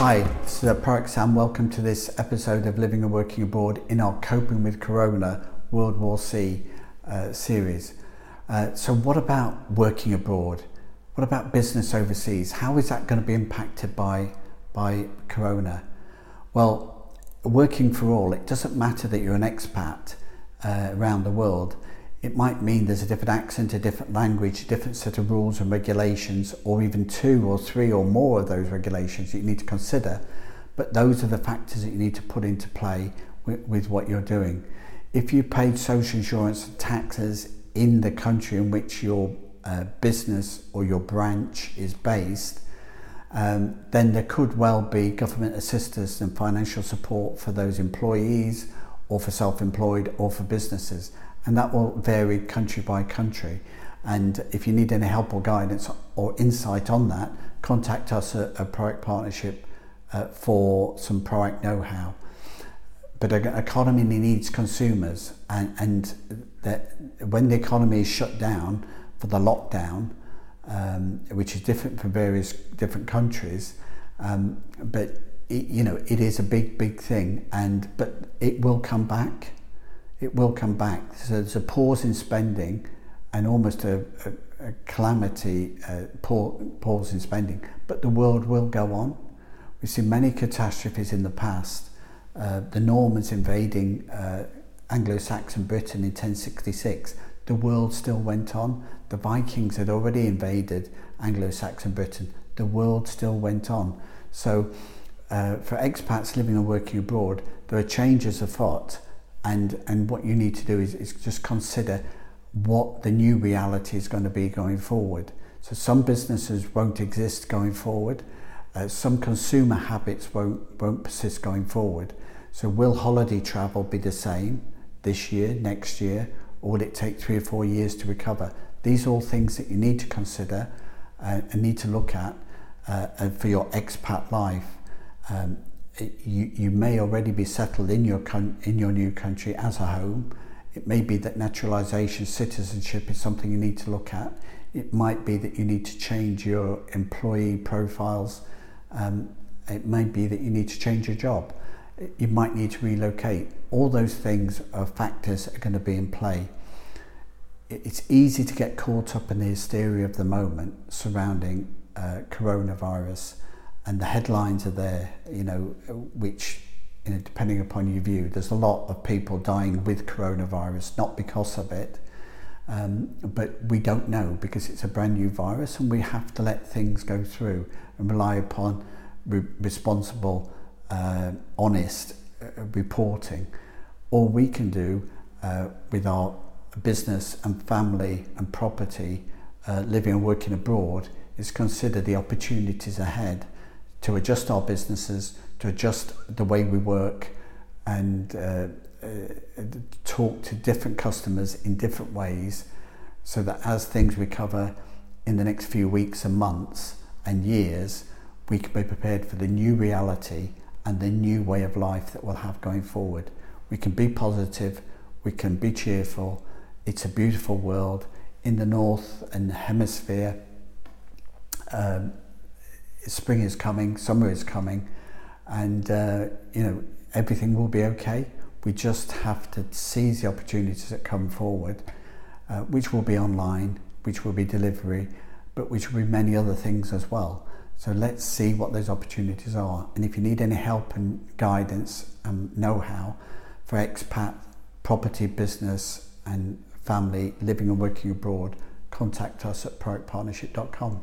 Hi, this is Parag Sam. Welcome to this episode of Living and Working Abroad in our Coping with Corona World War C uh, series. Uh, so, what about working abroad? What about business overseas? How is that going to be impacted by, by Corona? Well, working for all, it doesn't matter that you're an expat uh, around the world it might mean there's a different accent, a different language, a different set of rules and regulations, or even two or three or more of those regulations that you need to consider. But those are the factors that you need to put into play with, with what you're doing. If you paid social insurance and taxes in the country in which your uh, business or your branch is based, um, then there could well be government assistance and financial support for those employees or for self-employed or for businesses and that will vary country by country. And if you need any help or guidance or insight on that, contact us at a Proact Partnership uh, for some Proact know-how. But an economy needs consumers, and, and that when the economy is shut down for the lockdown, um, which is different for various different countries, um, but it, you know it is a big, big thing, and but it will come back it will come back. So there's a pause in spending and almost a, a, a calamity uh, pause in spending. But the world will go on. We've seen many catastrophes in the past. Uh, the Normans invading uh, Anglo-Saxon Britain in 1066. The world still went on. The Vikings had already invaded Anglo-Saxon Britain. The world still went on. So uh, for expats living and working abroad, there are changes afoot and and what you need to do is, is just consider what the new reality is going to be going forward. So some businesses won't exist going forward. Uh, some consumer habits won't won't persist going forward. So will holiday travel be the same this year, next year, or will it take three or four years to recover? These are all things that you need to consider uh, and need to look at uh, for your expat life. Um, you, you may already be settled in your, in your new country as a home. It may be that naturalisation, citizenship is something you need to look at. It might be that you need to change your employee profiles. Um, it may be that you need to change your job. You might need to relocate. All those things are factors that are going to be in play. It's easy to get caught up in the hysteria of the moment surrounding uh, coronavirus and the headlines are there, you know, which, you know, depending upon your view, there's a lot of people dying with coronavirus, not because of it. Um, but we don't know because it's a brand new virus and we have to let things go through and rely upon re responsible, uh, honest uh, reporting. All we can do uh, with our business and family and property, uh, living and working abroad, is consider the opportunities ahead to adjust our businesses, to adjust the way we work and uh, uh, talk to different customers in different ways so that as things recover in the next few weeks and months and years, we can be prepared for the new reality and the new way of life that we'll have going forward. We can be positive, we can be cheerful. It's a beautiful world. In the north and hemisphere, um, spring is coming, summer is coming, and uh, you know everything will be okay. We just have to seize the opportunities that come forward, uh, which will be online, which will be delivery, but which will be many other things as well. So let's see what those opportunities are. And if you need any help and guidance and know-how for expat, property, business and family living and working abroad, contact us at proactpartnership.com